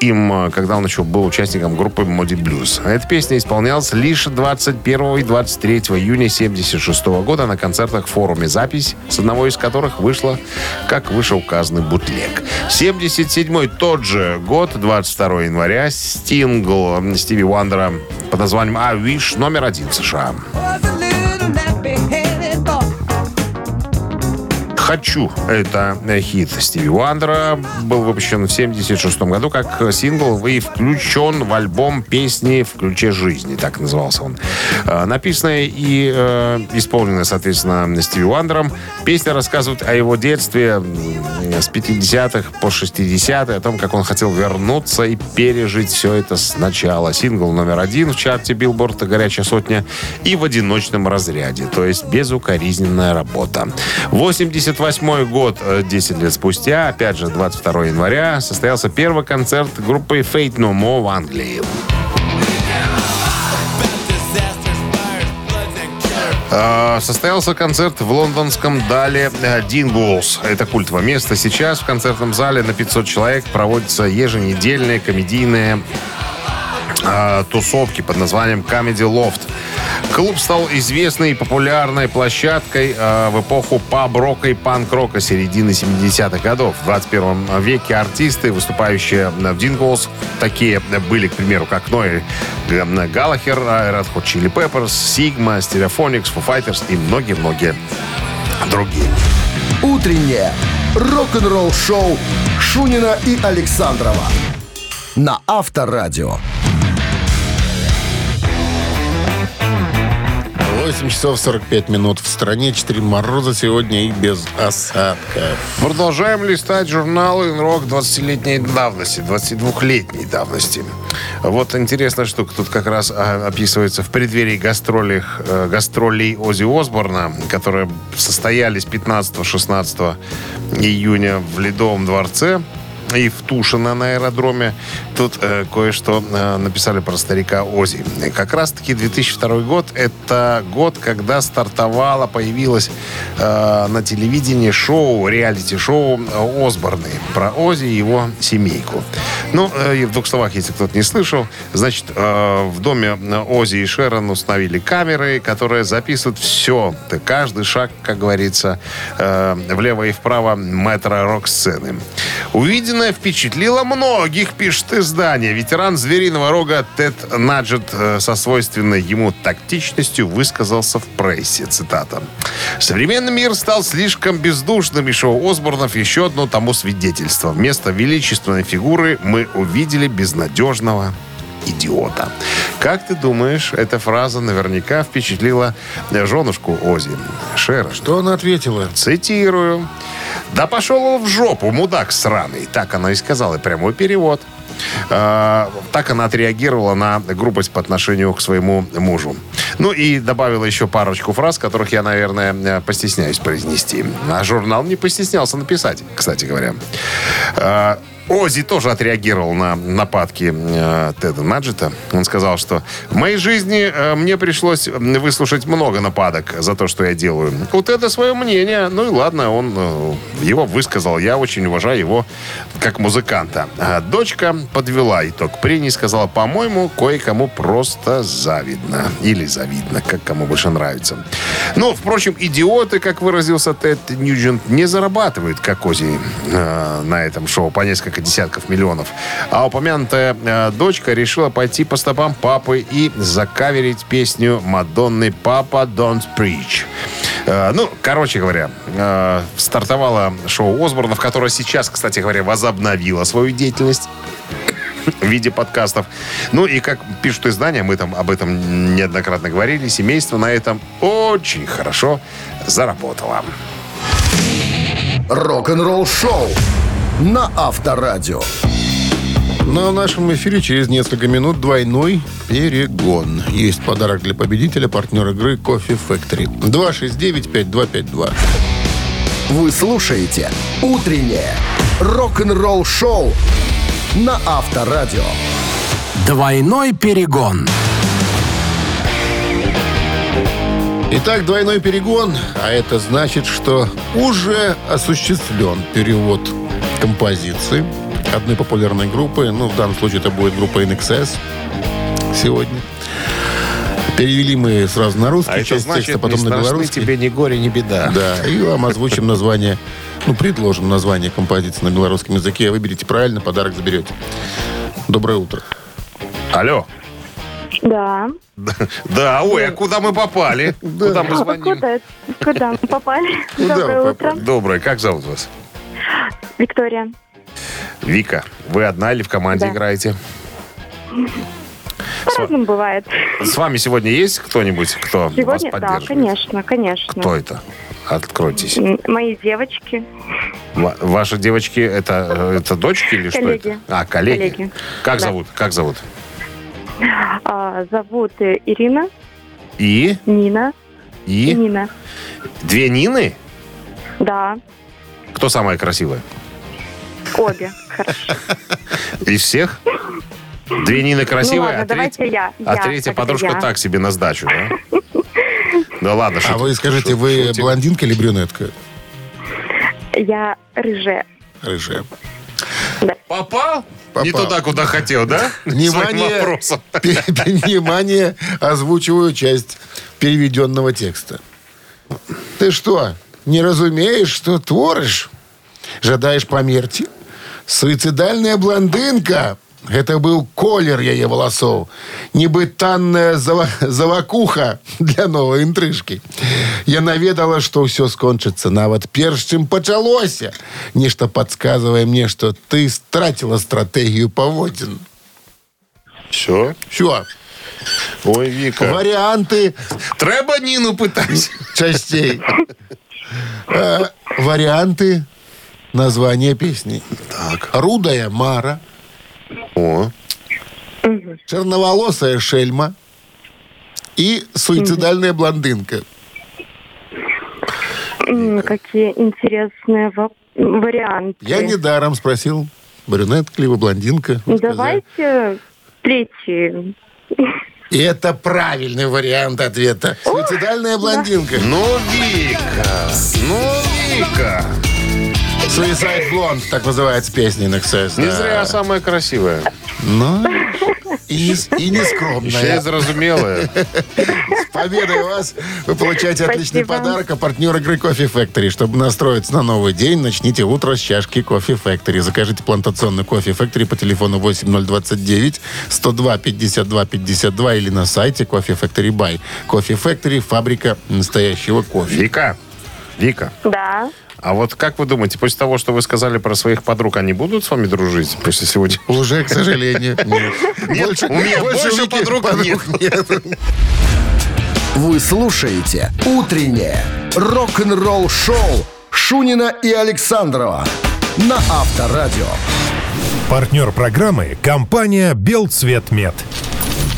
Speaker 4: им, э, когда он еще был участником группы Моди Blues. Эта песня исполнялась лишь 21 и 23 июня 1976 года на концертах в форуме. Запись, с одного из которых вышла, как вышеуказанный бутлег. 77 тот же год, 22 января, стингл Стиви Уандера под названием «I Wish» номер один в США. «Хочу» — это хит Стиви Уандера. Был выпущен в 1976 году как сингл и включен в альбом песни «В ключе жизни». Так назывался он. Э, Написанная и э, исполненная, соответственно, Стиви Уандером. Песня рассказывает о его детстве с 50-х по 60-е, о том, как он хотел вернуться и пережить все это сначала. Сингл номер один в чарте Билборд «Горячая сотня» и в одиночном разряде, то есть безукоризненная работа. 88 год, э, 10 лет спустя, опять же, 22 января, состоялся первый концерт группы Fate No More в Англии. А, Состоялся концерт в лондонском Дале э, Динглс. Это культовое место. Сейчас в концертном зале на 500 человек проводятся еженедельные комедийные а, тусовки под названием Comedy Loft. Клуб стал известной и популярной площадкой а, в эпоху паб-рока и панк-рока середины 70-х годов. В 21 веке артисты, выступающие в Динглс, такие были, к примеру, как Ной Галлахер, Red Hot Chili Peppers, Sigma, Stereophonics, Foo Fighters и многие-многие другие.
Speaker 1: Утреннее рок-н-ролл-шоу Шунина и Александрова на Авторадио.
Speaker 5: 8 часов 45 минут в стране. 4 мороза сегодня и без осадков.
Speaker 4: Продолжаем листать журналы «Рок» 20-летней давности, 22-летней давности. Вот интересная штука. Тут как раз а, описывается в преддверии гастролей, э, гастролей Ози Осборна, которые состоялись 15-16 июня в Ледовом дворце и в Тушино на аэродроме. Тут э, кое-что э, написали про старика Ози. Как раз-таки 2002 год – это год, когда стартовало, появилось э, на телевидении шоу, реалити-шоу э, Осборны про Ози и его семейку. Ну, э, и в двух словах, если кто-то не слышал, значит, э, в доме Ози и Шерон установили камеры, которые записывают все, каждый шаг, как говорится, э, влево и вправо метра рок-сцены. Увиденное впечатлило многих, пишет издание. Ветеран «Звериного рога» Тед Наджет э, со свойственной ему тактичностью высказался в прессе. Цитата. «Современный мир стал слишком бездушным, и шоу Осборнов еще одно тому свидетельство. Вместо величественной фигуры мы увидели безнадежного идиота. Как ты думаешь, эта фраза наверняка впечатлила э, женушку Ози, Шерон?
Speaker 5: Что она ответила?
Speaker 4: Цитирую. «Да пошел он в жопу, мудак сраный». Так она и сказала, прямой перевод. А, так она отреагировала на грубость по отношению к своему мужу. Ну и добавила еще парочку фраз, которых я, наверное, э, постесняюсь произнести. А журнал не постеснялся написать, кстати говоря. А, Ози тоже отреагировал на нападки э, Теда Наджета. Он сказал, что в моей жизни э, мне пришлось выслушать много нападок за то, что я делаю. У Теда свое мнение. Ну и ладно, он э, его высказал. Я очень уважаю его как музыканта. А дочка подвела итог прений, сказала, по-моему, кое-кому просто завидно. Или завидно, как кому больше нравится. Ну, впрочем, идиоты, как выразился Тед Ньюджент, не зарабатывают, как Ози э, на этом шоу, по несколько десятков миллионов. А упомянутая э, дочка решила пойти по стопам папы и закаверить песню Мадонны «Папа Don't Preach». Э, ну, короче говоря, э, стартовало шоу Осборнов, которое сейчас, кстати говоря, возобновило свою деятельность. в виде подкастов. Ну и как пишут издания, мы там об этом неоднократно говорили, семейство на этом очень хорошо заработало.
Speaker 1: Рок-н-ролл шоу на Авторадио.
Speaker 5: В нашем эфире через несколько минут двойной перегон. Есть подарок для победителя, партнер игры Кофе Factory. 269-5252.
Speaker 1: Вы слушаете «Утреннее рок-н-ролл шоу» на Авторадио.
Speaker 8: Двойной перегон.
Speaker 5: Итак, двойной перегон, а это значит, что уже осуществлен перевод композиции одной популярной группы. Ну, в данном случае это будет группа NXS сегодня. Перевели мы сразу на русский,
Speaker 4: А это
Speaker 5: часть
Speaker 4: значит,
Speaker 5: текста потом на белорусский.
Speaker 4: тебе ни горе, ни беда.
Speaker 5: Да, и вам озвучим название, ну, предложим название композиции на белорусском языке. Выберите правильно, подарок заберете. Доброе утро.
Speaker 4: Алло.
Speaker 7: Да.
Speaker 4: Да, ой, а куда мы попали? Куда мы
Speaker 7: А
Speaker 4: звоним?
Speaker 7: куда, куда мы попали? Доброе утро.
Speaker 4: Доброе, как зовут вас?
Speaker 7: Виктория.
Speaker 4: Вика, вы одна или в команде
Speaker 7: Да.
Speaker 4: играете?
Speaker 7: По-разному бывает.
Speaker 4: С вами сегодня есть кто-нибудь, кто
Speaker 7: Сегодня,
Speaker 4: вас
Speaker 7: да,
Speaker 4: поддерживает?
Speaker 7: конечно, конечно.
Speaker 4: Кто это? Откройтесь.
Speaker 7: Мои девочки.
Speaker 4: Ва- Ваши девочки, это, э, это дочки или что
Speaker 7: Коллеги.
Speaker 4: это? А, коллеги.
Speaker 7: Коллеги.
Speaker 4: Как
Speaker 7: Да.
Speaker 4: зовут? Как зовут?
Speaker 7: А, зовут э, Ирина,
Speaker 4: И?
Speaker 7: Нина И? Нина.
Speaker 4: Две Нины?
Speaker 7: Да,
Speaker 4: Кто самая красивая?
Speaker 7: обе. Хорошо.
Speaker 4: Из всех? Две Нины
Speaker 7: Ну
Speaker 4: красивые,
Speaker 7: ладно,
Speaker 4: а,
Speaker 7: давайте
Speaker 4: третья,
Speaker 7: я.
Speaker 4: а
Speaker 7: Я,
Speaker 4: третья подружка
Speaker 7: я.
Speaker 4: так себе на сдачу, да? Да ладно,
Speaker 5: А вы скажите, вы блондинка или брюнетка?
Speaker 7: Я рыжая.
Speaker 5: Рыжая.
Speaker 4: Попал? Не
Speaker 5: Попал.
Speaker 4: туда, куда хотел, да?
Speaker 5: Внимание, внимание, озвучиваю часть переведенного текста. Ты что, не разумеешь, что творишь? Жадаешь померти? Суицидальная блондинка. Это был колер яе волосов. Небытанная зава- завакуха для новой интрижки. Я наведала, что все скончится нават першым пачалося. Нечто подсказывая мне, что ты стратила стратегию поводин.
Speaker 4: Все?
Speaker 5: Все.
Speaker 4: Ой, Вика.
Speaker 5: Варианты
Speaker 4: Треба Нину пытать.
Speaker 5: частей. Э, Варианты названия песни.
Speaker 4: Так.
Speaker 5: Рудая Мара,
Speaker 4: О.
Speaker 5: черноволосая шельма и суицидальная блондинка.
Speaker 7: Какие интересные варианты.
Speaker 5: Я недаром спросил, брюнетка ли вы, блондинка. Сказали.
Speaker 7: Давайте третий.
Speaker 5: И это правильный вариант ответа. Суицидальная блондинка.
Speaker 4: Ну, Вика. Ну, Вика.
Speaker 5: Suicide Blonde, так называется песня NXS.
Speaker 4: Не
Speaker 5: да.
Speaker 4: зря самая красивая.
Speaker 5: Ну, и, не- и не
Speaker 4: Еще и заразумелая.
Speaker 5: С победой вас! Вы получаете отличный
Speaker 7: Спасибо.
Speaker 5: подарок, а партнер игры Кофе Factory. Чтобы настроиться на новый день, начните утро с чашки Кофе Factory. Закажите плантационный Кофе Factory по телефону 8029 102 52 52 или на сайте Кофе Factory Buy. Кофе Factory – фабрика настоящего кофе.
Speaker 4: Вика. Вика.
Speaker 7: Да.
Speaker 4: А вот как вы думаете, после того, что вы сказали про своих подруг, они будут с вами дружить после сегодня?
Speaker 5: Уже, к сожалению, нет.
Speaker 4: Нет, у меня больше подруг нет.
Speaker 5: нет.
Speaker 1: Вы слушаете «Утреннее рок-н-ролл-шоу» Шунина и Александрова на Авторадио.
Speaker 2: Партнер программы – компания «Белцветмет».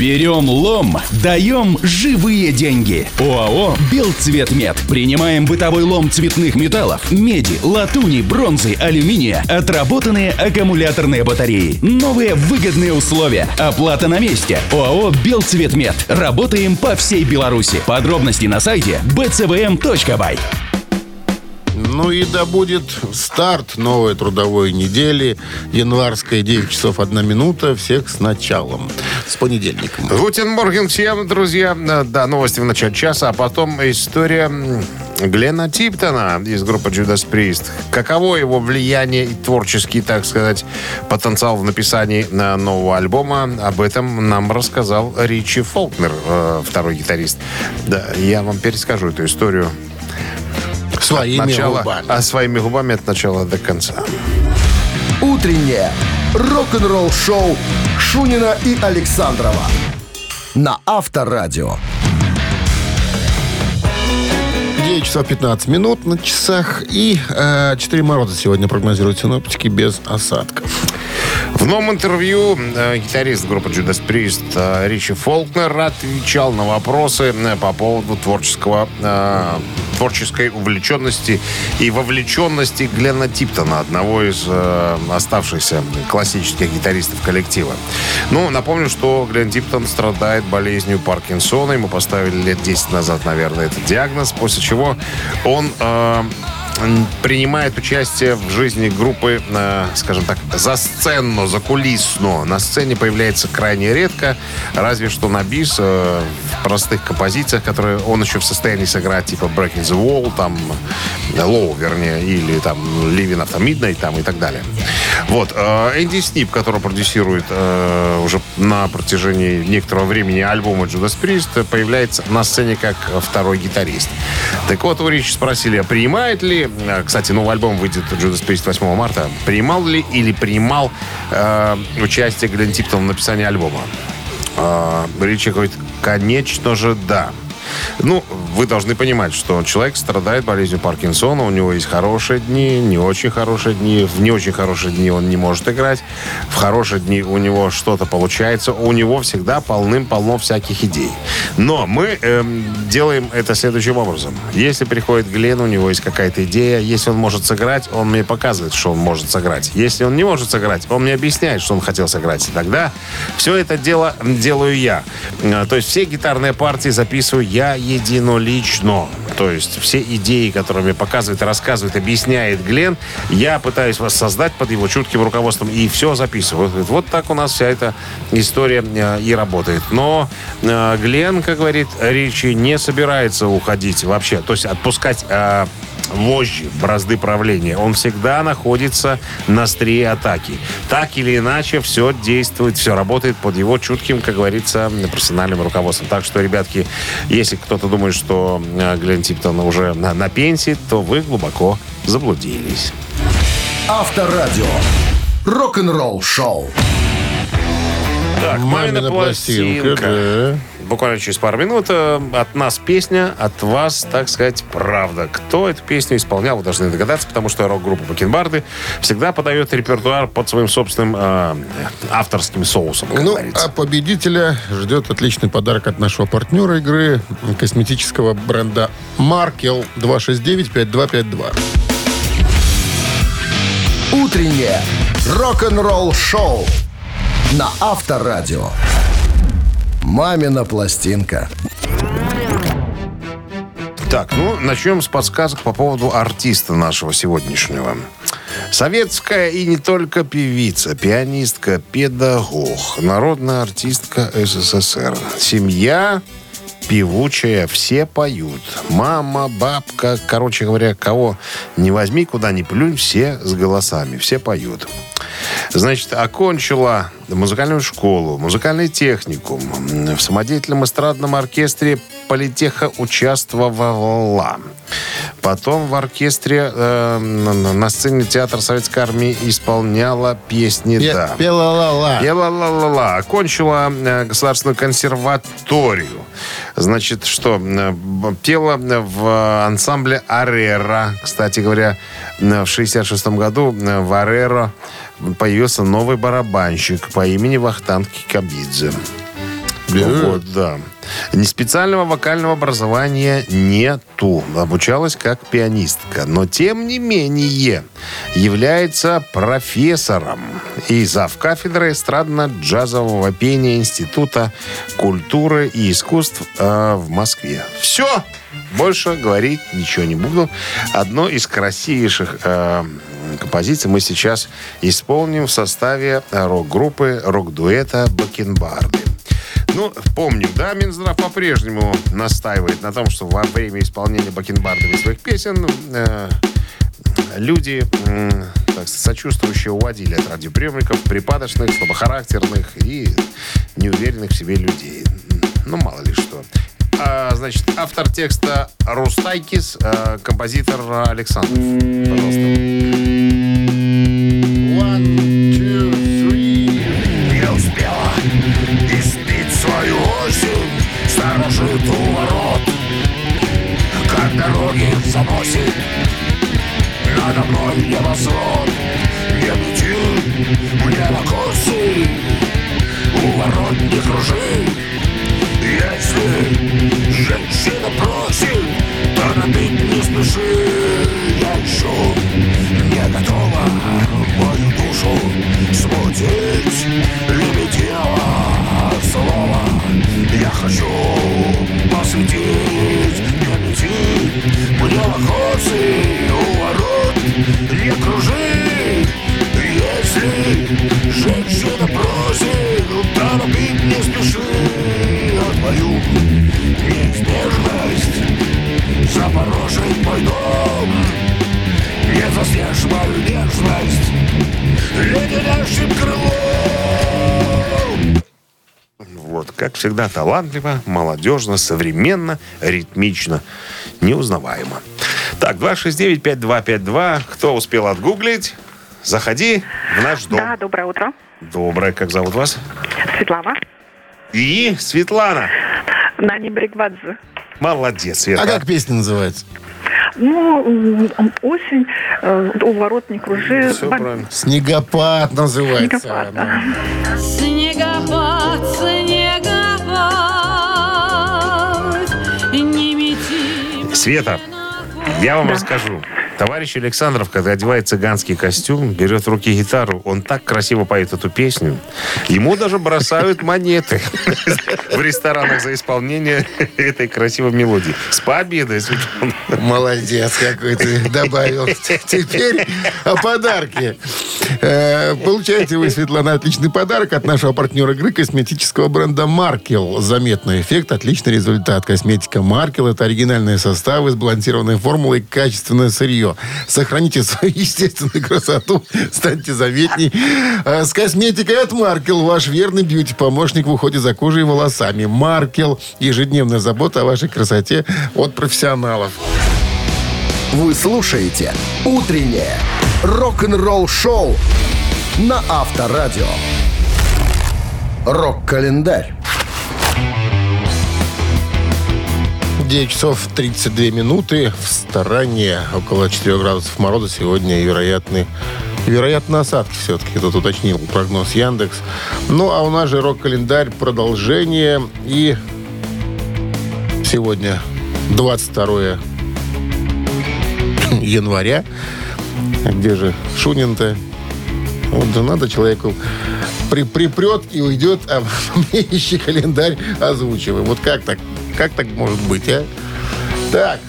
Speaker 3: Берем лом, даем живые деньги. ОАО «Белцветмет». Принимаем бытовой лом цветных металлов, меди, латуни, бронзы, алюминия, отработанные аккумуляторные батареи. Новые выгодные условия. Оплата на месте. ОАО «Белцветмет». Работаем по всей Беларуси. Подробности на сайте bcvm.by.
Speaker 5: Ну и да будет старт новой трудовой недели. Январская 9 часов 1 минута. Всех с началом. С понедельником.
Speaker 4: Guten Morgen всем, друзья. Да, новости в начале часа, а потом история Глена Типтона из группы Judas Priest. Каково его влияние и творческий, так сказать, потенциал в написании на нового альбома? Об этом нам рассказал Ричи Фолкнер, э, второй гитарист. Да, я вам перескажу эту историю.
Speaker 5: Своими
Speaker 4: Начало,
Speaker 5: губами.
Speaker 4: а своими губами от начала до конца.
Speaker 1: «Утреннее рок-н-ролл-шоу» Шунина и Александрова на Авторадио.
Speaker 5: 9 часов 15 минут на часах. И э, 4 мороза сегодня прогнозируют синоптики без осадков.
Speaker 4: В новом интервью э, гитарист группы Judas Priest э, Ричи Фолкнер отвечал на вопросы э, по поводу творческого, э, творческой увлеченности и вовлеченности Глена Типтона, одного из э, оставшихся классических гитаристов коллектива. Ну, напомню, что Глен Типтон страдает болезнью Паркинсона. Ему поставили лет 10 назад, наверное, этот диагноз, после чего он... Э, принимает участие в жизни группы, э, скажем так, за сцену, за кулисно. На сцене появляется крайне редко, разве что на бис, э, в простых композициях, которые он еще в состоянии сыграть, типа Breaking the Wall, там, Low, вернее, или там Living After Midnight, там, и так далее. Вот. э, Энди Снип, который продюсирует уже на протяжении некоторого времени альбома Judas Priest, появляется на сцене как второй гитарист. Так вот, у Ричи спросили, а принимает ли, э, кстати, новый альбом выйдет Judas Priest 8 марта, принимал ли или принимал э, участие Глен Типтон в написании альбома? А, Ричи говорит, конечно же, да. Ну, вы должны понимать, что человек страдает болезнью Паркинсона, у него есть хорошие дни, не очень хорошие дни. В не очень хорошие дни он не может играть. В хорошие дни у него что-то получается. У него всегда полным-полно всяких идей. Но мы эм, делаем это следующим образом. Если приходит Глен, у него есть какая-то идея. Если он может сыграть, он мне показывает, что он может сыграть. Если он не может сыграть, он мне объясняет, что он хотел сыграть. И тогда все это дело делаю я. Э, То есть все гитарные партии записываю я единолично. То есть все идеи, которые мне показывает, рассказывает, объясняет Глен, я пытаюсь воссоздать под его чутким руководством и все записываю. Вот, так у нас вся эта история э, и работает. Но э, Глен, как говорит Ричи, не собирается уходить вообще. То есть отпускать э, вожжи, бразды правления. Он всегда находится на острие атаки. Так или иначе, все действует, все работает под его чутким, как говорится, профессиональным руководством. Так что, ребятки, если кто-то думает, что э, Глен Типтон уже на, на пенсии, то вы глубоко заблудились.
Speaker 1: Авторадио. Рок-н-ролл шоу.
Speaker 4: Так,
Speaker 5: Мамина пластинка, да.
Speaker 4: Буквально через пару минут э, от нас песня, от вас, так сказать, правда. Кто эту песню исполнял, вы должны догадаться, потому что рок-группа Бакенбарды всегда подает репертуар под своим собственным э, авторским соусом, как
Speaker 5: Ну,
Speaker 4: говорится.
Speaker 5: а победителя ждет отличный подарок от нашего партнера игры косметического бренда Маркел 269-5252.
Speaker 1: Утреннее рок-н-ролл шоу на Авторадио. Мамина пластинка.
Speaker 4: Так, ну, начнем с подсказок по поводу артиста нашего сегодняшнего. Советская и не только певица, пианистка, педагог, народная артистка СССР. Семья певучая, все поют. Мама, бабка, короче говоря, кого не возьми, куда ни плюнь, все с голосами, все поют. Значит, окончила музыкальную школу, музыкальный техникум. В самодеятельном эстрадном оркестре политеха участвовала. Потом в оркестре э, на сцене театра Советской Армии исполняла песни «Да».
Speaker 5: Пела ла-ла.
Speaker 4: Пела ла-ла-ла. Окончила э, государственную консерваторию. Значит, что? э, Пела в ансамбле «Арера». Кстати говоря, э, в 66 году э, в «Ареро» появился новый барабанщик по имени Вахтанг Кикабидзе. Вот, да. Ни специального вокального образования нету. Обучалась как пианистка. Но, тем не менее, является профессором и зав. кафедры эстрадно-джазового пения Института культуры и искусств э, в Москве. Все! Больше говорить ничего не буду. Одно из красивейших э, композиций мы сейчас исполним в составе рок-группы, рок-дуэта «Бакенбарды». Ну, помним, да, Минздрав по-прежнему настаивает на том, что во время исполнения бакенбардами своих песен э, люди, м, так сочувствующие, уводили от радиоприемников припадочных, слабохарактерных и неуверенных в себе людей. Ну, мало ли что. А, значит, автор текста Рустайкис, э, композитор Александр. Пожалуйста. Всегда, талантливо, молодежно, современно, ритмично, неузнаваемо. Так, 269-5252. Кто успел отгуглить, заходи в наш дом.
Speaker 9: Да, доброе утро.
Speaker 4: Доброе, как зовут вас?
Speaker 9: Светлана.
Speaker 4: И Светлана.
Speaker 9: Нани Бригвадзе.
Speaker 4: Молодец, Света.
Speaker 5: А как песня называется?
Speaker 9: Ну, осень, э, у ворот не кружи.
Speaker 4: Все правильно.
Speaker 5: Снегопад называется.
Speaker 9: Снегопад, да.
Speaker 10: Снегопад, снегопад,
Speaker 4: Света, я вам расскажу. Товарищ Александров, когда одевает цыганский костюм, берет в руки гитару, он так красиво поет эту песню. Ему даже бросают монеты в ресторанах за исполнение этой красивой мелодии. С победой.
Speaker 5: Молодец какой ты добавил. Теперь о подарке. Э, Получаете вы, Светлана, отличный подарок от нашего партнера игры косметического бренда Маркел. Заметный эффект, отличный результат. Косметика Маркел – это оригинальные составы, сбалансированные формулы и качественное сырье. Сохраните свою естественную красоту, станьте заметней. А С косметикой от Маркел ваш верный бьюти-помощник в уходе за кожей и волосами. Маркел – ежедневная забота о вашей красоте от профессионалов.
Speaker 1: Вы слушаете «Утреннее рок-н-ролл-шоу» на Авторадио. Рок-календарь.
Speaker 5: 9 часов 32 минуты в стороне. Около 4 градусов мороза сегодня и вероятны Вероятно, осадки все-таки, тут уточнил прогноз Яндекс. Ну, а у нас же рок-календарь, продолжение. И сегодня 22 января. Где же Шунин-то? Вот да надо человеку при, припрет и уйдет, а мне ищи календарь озвучивай. Вот как так? Как так может быть, а? Так.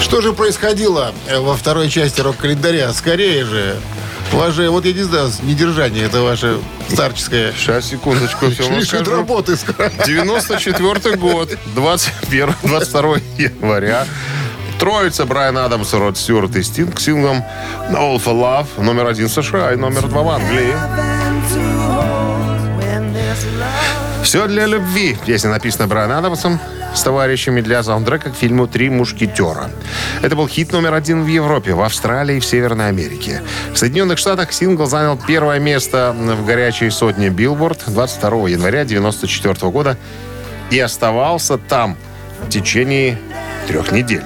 Speaker 5: Что же происходило э, во второй части рок-календаря? Скорее же. Ваше, вот я не знаю, недержание, это ваше старческое.
Speaker 4: Сейчас, секундочку, все вам скажу.
Speaker 5: работы скоро.
Speaker 4: 94 год, 21, 22 января. Троица Брайан Адамс, Род Стюарт и Стинг синглом No All for Love, номер один в США и номер два в Англии. Все для любви. Песня написана Брайаном Адамсом с товарищами для саундтрека к фильму «Три мушкетера». Это был хит номер один в Европе, в Австралии и в Северной Америке. В Соединенных Штатах сингл занял первое место в горячей сотне Билборд 22 января 1994 года и оставался там в течение трех недель.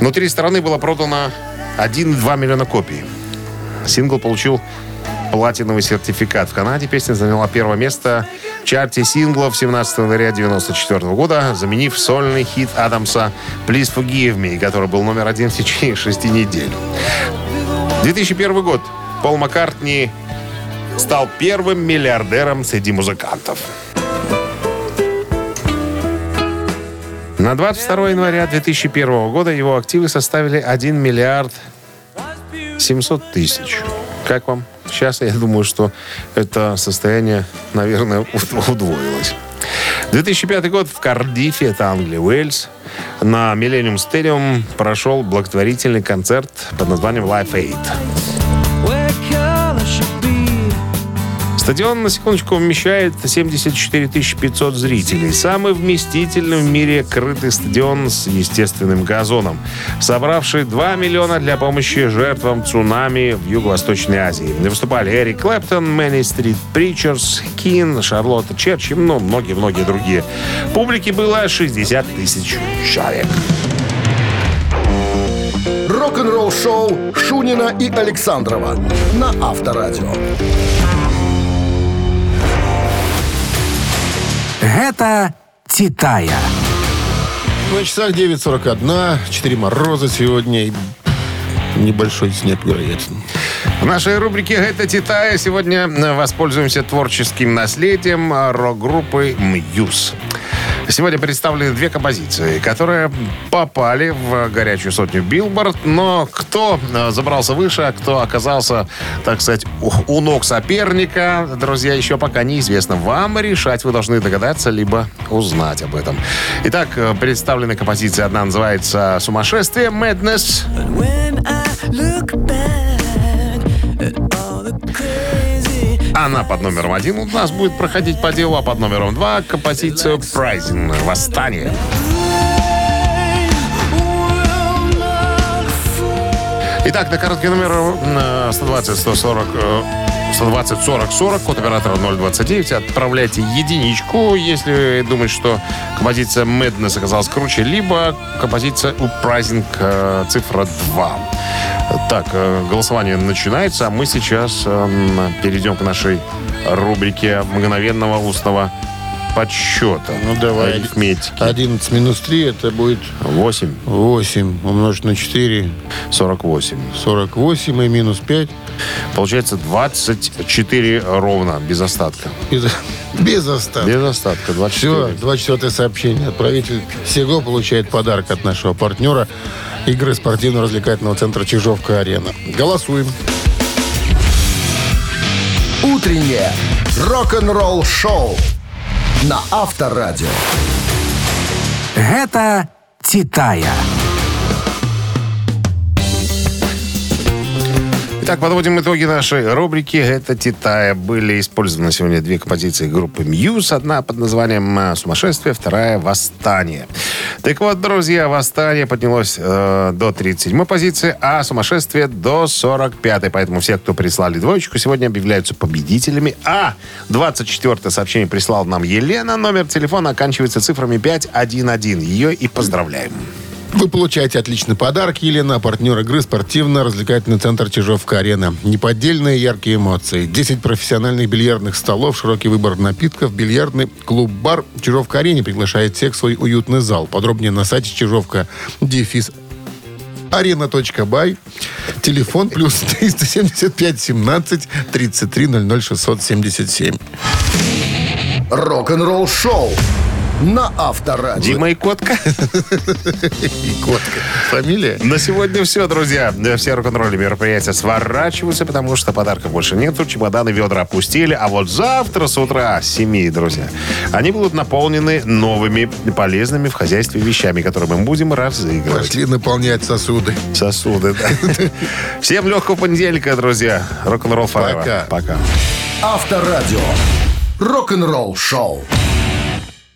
Speaker 4: Внутри страны было продано 1,2 миллиона копий. Сингл получил платиновый сертификат. В Канаде песня заняла первое место в чарте синглов 17 января 1994 года, заменив сольный хит Адамса «Please Forgive Me», который был номер один в течение шести недель. 2001 год. Пол Маккартни стал первым миллиардером среди музыкантов. На 22 января 2001 года его активы составили 1 миллиард 700 тысяч. Как вам? Сейчас я думаю, что это состояние, наверное, уд- удвоилось. 2005 год в Кардифе, это Англия, Уэльс. На Millennium Stadium прошел благотворительный концерт под названием Life Aid. Стадион, на секундочку, вмещает 74 500 зрителей. Самый вместительный в мире крытый стадион с естественным газоном, собравший 2 миллиона для помощи жертвам цунами в Юго-Восточной Азии. Выступали Эрик Клэптон, Мэнни Стрит Причерс, Кин, Шарлотта Черчи, ну, многие-многие другие. Публики было 60 тысяч человек.
Speaker 1: Рок-н-ролл-шоу Шунина и Александрова на Авторадио.
Speaker 8: Гэта «Титая».
Speaker 5: На часах 9.41, 4 мороза сегодня и небольшой снег, вероятно.
Speaker 4: В нашей рубрике «Это Титая» сегодня воспользуемся творческим наследием рок-группы «Мьюз». Сегодня представлены две композиции, которые попали в горячую сотню Билборд, но кто э, забрался выше, а кто оказался, так сказать, у, ног соперника, друзья, еще пока неизвестно. Вам решать вы должны догадаться, либо узнать об этом. Итак, э, представлены композиции. Одна называется «Сумасшествие», «Madness». Она под номером один у нас будет проходить по делу, а под номером два композицию «Прайзен. Восстание». Итак, на короткий номер э, 120 140 э, 120 40 40, код оператора 029. Отправляйте единичку, если думаете, что композиция Madness оказалась круче, либо композиция Uprising э, цифра 2. Так, э, голосование начинается, а мы сейчас эм, перейдем к нашей рубрике мгновенного устного подсчета.
Speaker 5: Ну, давай.
Speaker 4: Арифметики.
Speaker 5: 11 минус 3 это будет
Speaker 4: 8,
Speaker 5: 8 умножить на 4,
Speaker 4: 48.
Speaker 5: 48 и минус 5.
Speaker 4: Получается 24 ровно, без остатка.
Speaker 5: Без, без остатка.
Speaker 4: Без остатка, 24.
Speaker 5: Все, 24 сообщение. Отправитель Сего получает подарок от нашего партнера игры спортивно-развлекательного центра Чижовка-Арена. Голосуем.
Speaker 1: Утреннее рок-н-ролл-шоу на Авторадио.
Speaker 8: Гэта «Титая».
Speaker 4: Итак, подводим итоги нашей рубрики. Это Титая. Были использованы сегодня две композиции группы Мьюз. Одна под названием э, «Сумасшествие», вторая «Восстание». Так вот, друзья, «Восстание» поднялось э, до 37 позиции, а «Сумасшествие» до 45 Поэтому все, кто прислали двоечку, сегодня объявляются победителями. А 24 сообщение прислал нам Елена. Номер телефона оканчивается цифрами 511. Ее и поздравляем.
Speaker 5: Вы получаете отличный подарок, Елена, партнер игры спортивно-развлекательный центр Чижовка-Арена. Неподдельные яркие эмоции. 10 профессиональных бильярдных столов, широкий выбор напитков, бильярдный клуб-бар Чижовка-Арене приглашает всех в свой уютный зал. Подробнее на сайте Чижовка дефис арена.бай. Телефон плюс 375 17 33 00 677.
Speaker 1: Рок-н-ролл-шоу на Авторадио.
Speaker 4: Дима и Котка.
Speaker 5: И котка. Фамилия?
Speaker 4: На сегодня все, друзья. Все рок-н-ролли мероприятия сворачиваются, потому что подарков больше нету. Чемоданы, ведра опустили. А вот завтра с утра, с 7, друзья, они будут наполнены новыми полезными в хозяйстве вещами, которые мы будем разыгрывать.
Speaker 5: Пошли наполнять сосуды.
Speaker 4: Сосуды, да. Всем легкого понедельника, друзья. Рок-н-ролл.
Speaker 5: Пока.
Speaker 4: Пока.
Speaker 1: Авторадио. Рок-н-ролл-шоу.